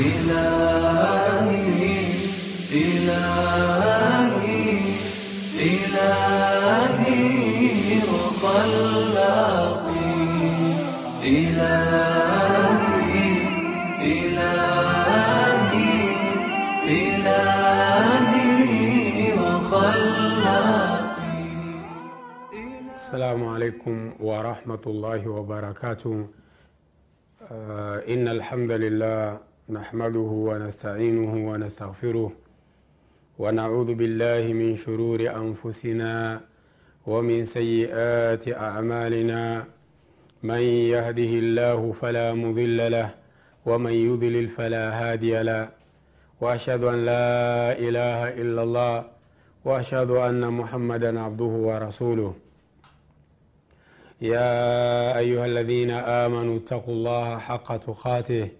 إلهي إلهي إلهي إلهي إلهي إلهي السلام عليكم ورحمة الله وبركاته. آه إن الحمد لله نحمده ونستعينه ونستغفره ونعوذ بالله من شرور أنفسنا ومن سيئات أعمالنا. من يهده الله فلا مضل له ومن يضلل فلا هادي له. وأشهد أن لا إله إلا الله. وأشهد أن محمدا عبده ورسوله. يا أيها الذين آمنوا اتقوا الله حق تقاته.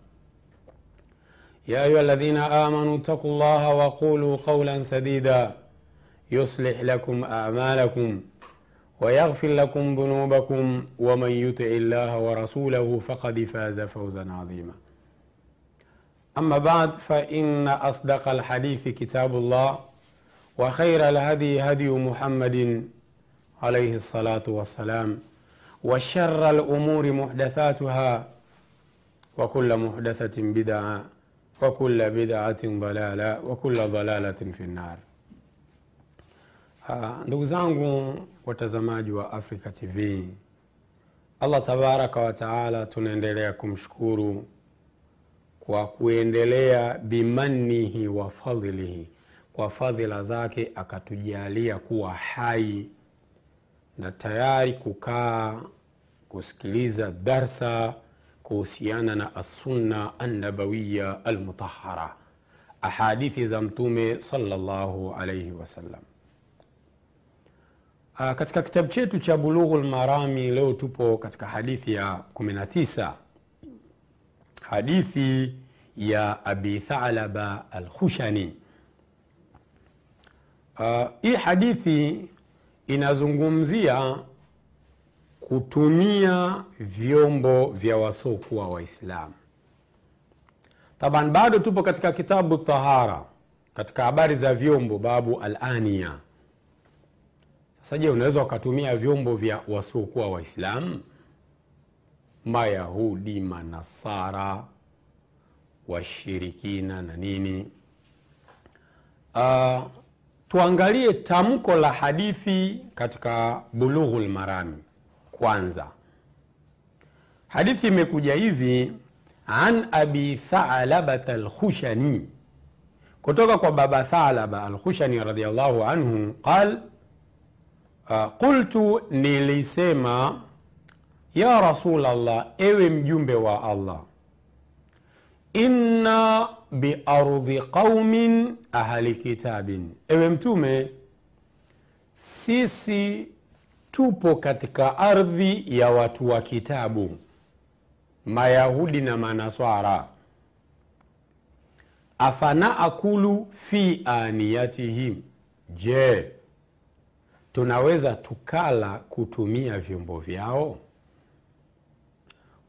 يا أيها الذين آمنوا اتقوا الله وقولوا قولا سديدا. يصلح لكم أعمالكم ويغفر لكم ذنوبكم ومن يطع الله ورسوله فقد فاز فوزا عظيما. أما بعد فإن أصدق الحديث كتاب الله وخير الهدي هدي محمد عليه الصلاة والسلام وشر الأمور محدثاتها وكل محدثة بدعة. وكل بدعة ضلالة وكل ضلالة في النار Ah, ndugu zangu watazamaji wa Africa TV, Allah tabaraka wa taala, tunaendelea kumshukuru kwa kuendelea bimannihi wa fadhilihi, kwa fadhila zake akatujalia kuwa hai na tayari kukaa kusikiliza darsa kuhusiana na assunna annabawiya almutahara, ahadithi za Mtume sallallahu wasallam. Ah, katika kitabu chetu cha Bulughul Marami leo tupo katika hadithi ya 19 hadithi ya Abi Thalaba Alkhushani. Uh, hii hadithi inazungumzia kutumia vyombo vya wasiokuwa Waislamu. Taban, bado tupo katika kitabu tahara, katika habari za vyombo, babu alania. Sasa je, unaweza ukatumia vyombo vya wasiokuwa Waislamu? Mayahudi, Manasara, washirikina na nini? Uh, tuangalie tamko la hadithi katika Bulughul Marami. Kwanza, hadithi imekuja hivi: an abi Thalabat Alkhushani, kutoka kwa baba Thalaba Alkhushani radhiallahu anhu qal uh, qultu, nilisema ya Rasulallah, ewe mjumbe wa Allah, inna biardhi qaumin ahli kitabin, ewe Mtume, sisi tupo katika ardhi ya watu wa kitabu, Mayahudi na Manaswara. Afana akulu fi aniyatihim, je, tunaweza tukala kutumia vyombo vyao?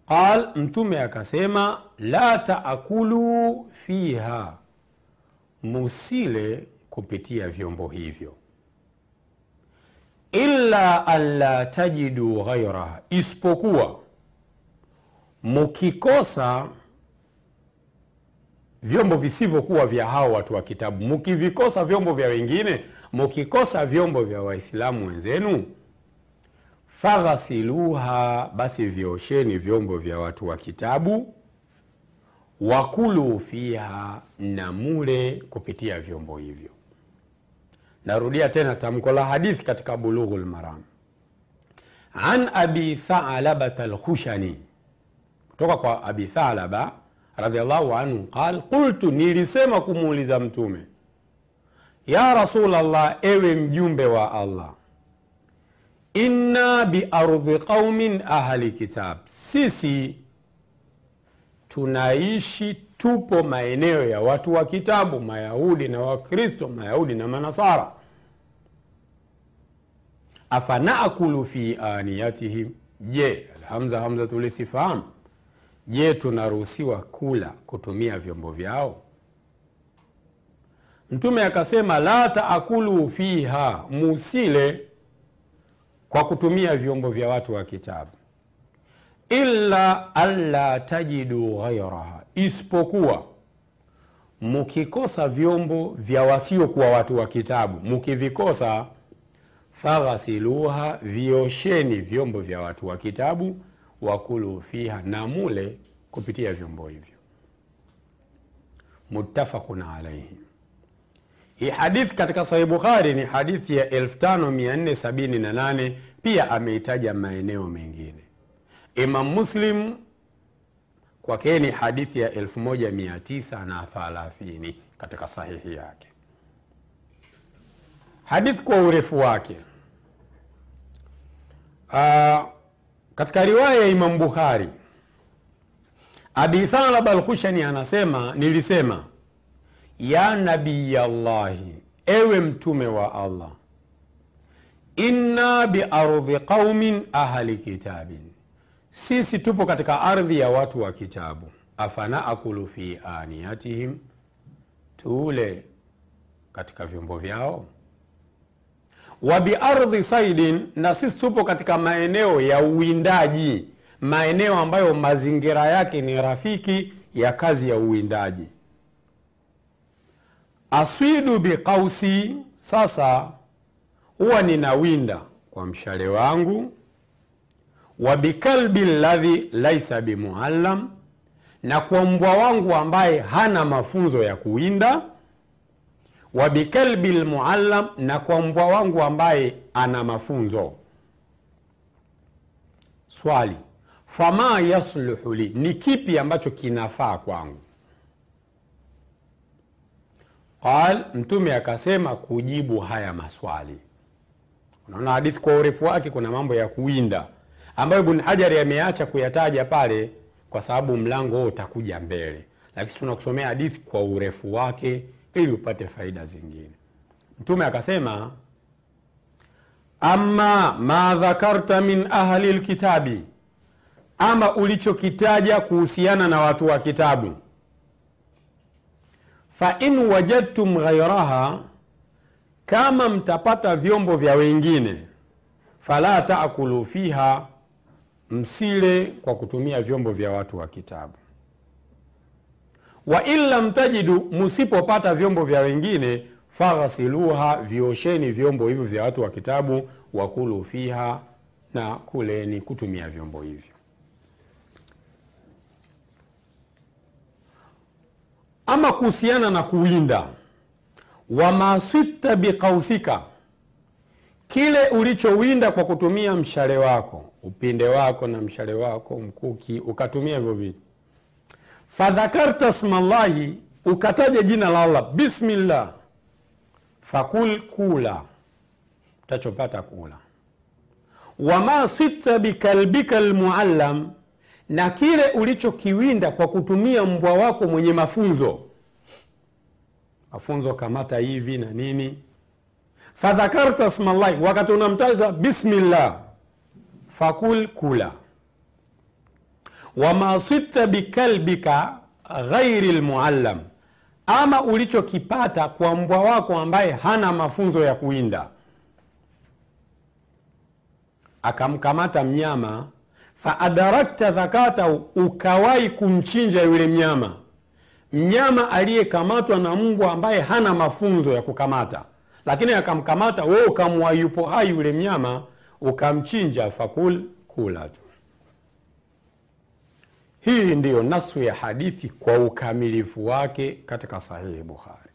Qal, Mtume akasema la taakulu fiha, musile kupitia vyombo hivyo, illa an la tajidu ghairaha, isipokuwa mukikosa vyombo visivyokuwa vya hao watu wa kitabu, mukivikosa vyombo vya wengine, mukikosa vyombo vya Waislamu wenzenu faghasiluha, basi viosheni vyombo vya watu wa kitabu, wakulu fiha, na mule kupitia vyombo hivyo. Narudia tena tamko la hadithi katika Bulughul Maram, an abi Thalabat Alkhushani, kutoka kwa Abi Thalaba radhiallahu anhu qal qultu, nilisema kumuuliza Mtume, ya rasulllah ewe mjumbe wa allah inna biardhi qaumin ahli kitab sisi tunaishi tupo maeneo ya watu wa kitabu mayahudi na wakristo mayahudi na manasara. Afanakulu fi aniyatihim? Je alhamza hamzatulistifham je tunaruhusiwa kula kutumia vyombo vyao? Mtume akasema la taakulu fiha musile kwa kutumia vyombo vya watu wa kitabu illa alla tajidu ghairaha isipokuwa mukikosa vyombo vya wasiokuwa watu wa kitabu. Mukivikosa faghasiluha viosheni vyombo vya watu wa kitabu wakulu fiha na mule kupitia vyombo hivyo. Muttafaqun alaihi hii hadithi katika sahih bukhari ni hadithi ya 5478 pia ameitaja maeneo mengine imam muslim kwake ni hadithi ya 1930 katika sahihi yake. Hadithi kwa urefu wake. Uh, katika riwaya ya imam bukhari abi thalab alkhushani anasema nilisema ya nabiyallahi ewe mtume wa allah inna biardhi qaumin ahli kitabin sisi tupo katika ardhi ya watu wa kitabu. Afana akulu fi aniyatihim? Tuule katika vyombo vyao. Wa biardhi saidin na sisi tupo katika maeneo ya uwindaji. Maeneo ambayo mazingira yake ni rafiki ya kazi ya uwindaji. Aswidu biqausi sasa huwa ninawinda kwa mshale wangu wa bikalbi ladhi laisa bimuallam na kwa mbwa wangu ambaye hana mafunzo ya kuwinda wa bikalbi lmuallam na kwa mbwa wangu ambaye ana mafunzo. Swali fama yasluhu li ni kipi ambacho kinafaa kwangu? Qal mtume akasema kujibu haya maswali. Unaona hadithi kwa urefu wake kuna mambo ya kuwinda ambayo ibn hajari ameacha kuyataja pale kwa sababu mlango huo utakuja mbele. Lakini tunakusomea hadithi kwa urefu wake ili upate faida zingine. Mtume akasema ama ma dhakarta min ahli lkitabi ama ulichokitaja kuhusiana na watu wa kitabu. Fa in wajadtum ghairaha kama mtapata vyombo vya wengine fala taakulu fiha msile kwa kutumia vyombo vya watu wa kitabu. Wa in lam tajidu musipopata vyombo vya wengine faghsiluha viosheni vyombo hivyo vya watu wa kitabu wakulu fiha na kuleni kutumia vyombo hivyo. Ama kuhusiana na kuwinda wamaswita biqausika kile ulichowinda kwa kutumia mshale wako upinde wako na mshale wako mkuki ukatumia hivyo vitu. Fadhakarta smallahi ukataja jina la allah. Bismillah. Fakul kula. Utachopata kula. Wama sita bikalbika lmuallam na kile ulichokiwinda kwa kutumia mbwa wako mwenye mafunzo. Mafunzo kamata hivi na nini? Fadhakarta smallahi wakati unamtaja bismillah fakul kula. Wama sibta bikalbika ghairi lmuallam ama ulichokipata kwa mbwa wako ambaye hana mafunzo ya kuwinda. Akamkamata mnyama faadarakta dhakata ukawahi kumchinja yule mnyama. Mnyama aliyekamatwa na mbwa ambaye hana mafunzo ya kukamata. Lakini akamkamata we ukamwa yupo hai yule mnyama ukamchinja fakul kula tu. Hii ndiyo nasu ya hadithi kwa ukamilifu wake katika sahihi bukhari.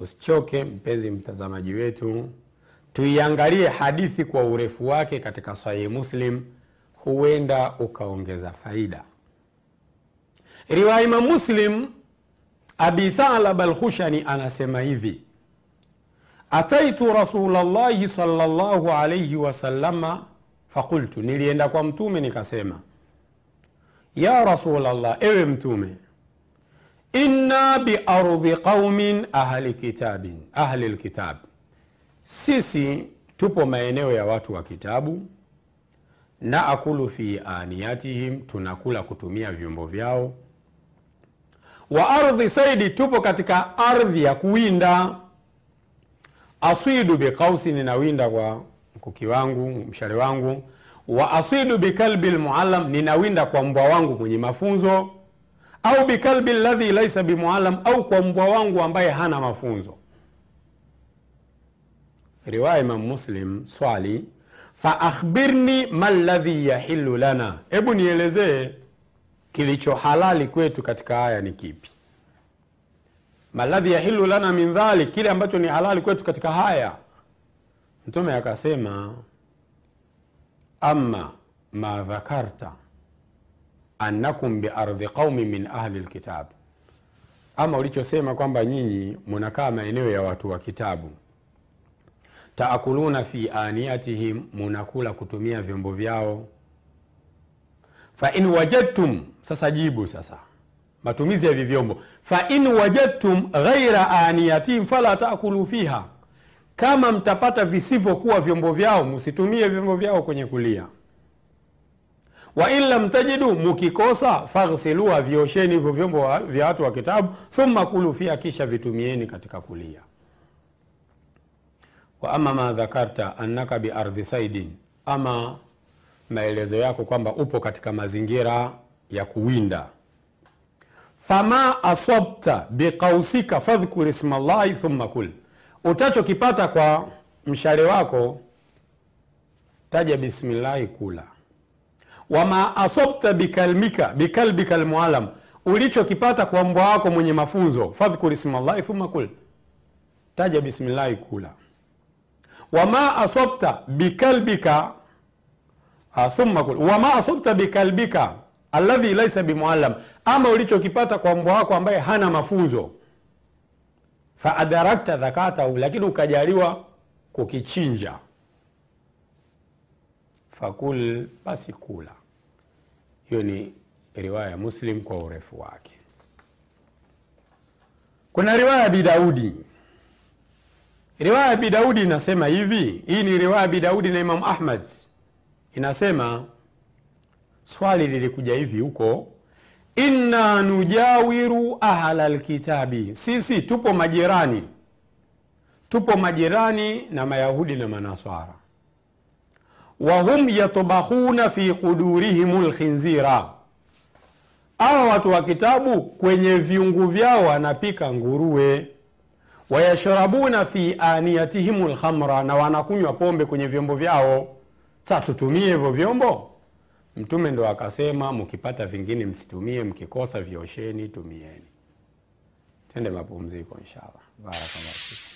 Usichoke mpenzi mtazamaji wetu tuiangalie hadithi kwa urefu wake katika sahihi muslim huenda ukaongeza faida. Riwaya imam muslim abi thalab alkhushani anasema hivi ataitu rasulllahi salllahu alaihi wasalama fakultu nilienda kwa mtume nikasema ya rasulllah ewe mtume inna biardhi qaumin ahli ahli lkitab. Sisi tupo maeneo ya watu wa kitabu na akulu fi aniyatihim tunakula kutumia vyombo vyao. Wa ardhi saidi tupo katika ardhi ya kuwinda aswidu biqausi ninawinda kwa mkuki wangu mshale wangu. Wa aswidu bikalbi lmuallam ninawinda kwa mbwa wangu mwenye mafunzo. Au bikalbi ladhi laisa bimuallam au kwa mbwa wangu ambaye hana mafunzo. Riwaya imam muslim swali faakhbirni ma ladhi yahilu lana. Hebu nielezee kilicho halali kwetu katika haya ni kipi maladhi yahilu lana min dhalik kile ambacho ni halali kwetu katika haya. Mtume akasema ama ma dhakarta annakum biardhi qaumi min ahli lkitab. Ama ulichosema kwamba nyinyi munakaa maeneo ya watu wa kitabu. Taakuluna fi aniyatihim munakula kutumia vyombo vyao. Fain wajadtum sasa jibu sasa matumizi ya hivi vyombo. Fain wajadtum ghaira aniyatim fala takulu fiha. Kama mtapata visivyokuwa vyombo vyao msitumie vyombo vyao kwenye kulia. Wa in lam tajidu mukikosa faghsiluha viosheni hivyo vyombo vya watu wa kitabu thumma kulu fiha kisha vitumieni katika kulia. Wa ama ma dhakarta annaka biardhi saidin ama maelezo yako kwamba upo katika mazingira ya kuwinda fama asabta biqausika fadhkur ismallahi thumma kul. Utachokipata kwa mshale wako taja bismillahi kula. Wama asabta bikalmika bikalbika lmualam ulichokipata kwa mbwa wako mwenye mafunzo fadhkur ismallahi thumma kul. Taja bismillahi kula. Wama asabta bikalbika ah, thumma kul. Wama asabta bikalbika alladhi laisa bimuallam ama ulichokipata kwa mbwa wako ambaye hana mafunzo. Faadarakta dhakatahu lakini ukajaliwa kukichinja. Fakul basi kula. Hiyo ni riwaya ya muslim kwa urefu wake. Kuna riwaya ya bidaudi riwaya ya bidaudi inasema hivi. Hii ni riwaya ya bidaudi na Imamu ahmad. Inasema swali lilikuja hivi huko inna nujawiru ahla lkitabi sisi tupo majirani. Tupo majirani na mayahudi na manaswara. Wahum yatbahuna fi qudurihim lkhinzira awa watu wa kitabu kwenye viungu vyao wanapika nguruwe. Wayashrabuna fi aniyatihim lkhamra na wanakunywa pombe kwenye vyombo vyao. Sa tutumie hivyo vyombo Mtume ndo akasema, mkipata vingine msitumie, mkikosa viosheni, tumieni. Tende mapumziko inshallah. Barakallahu fikum.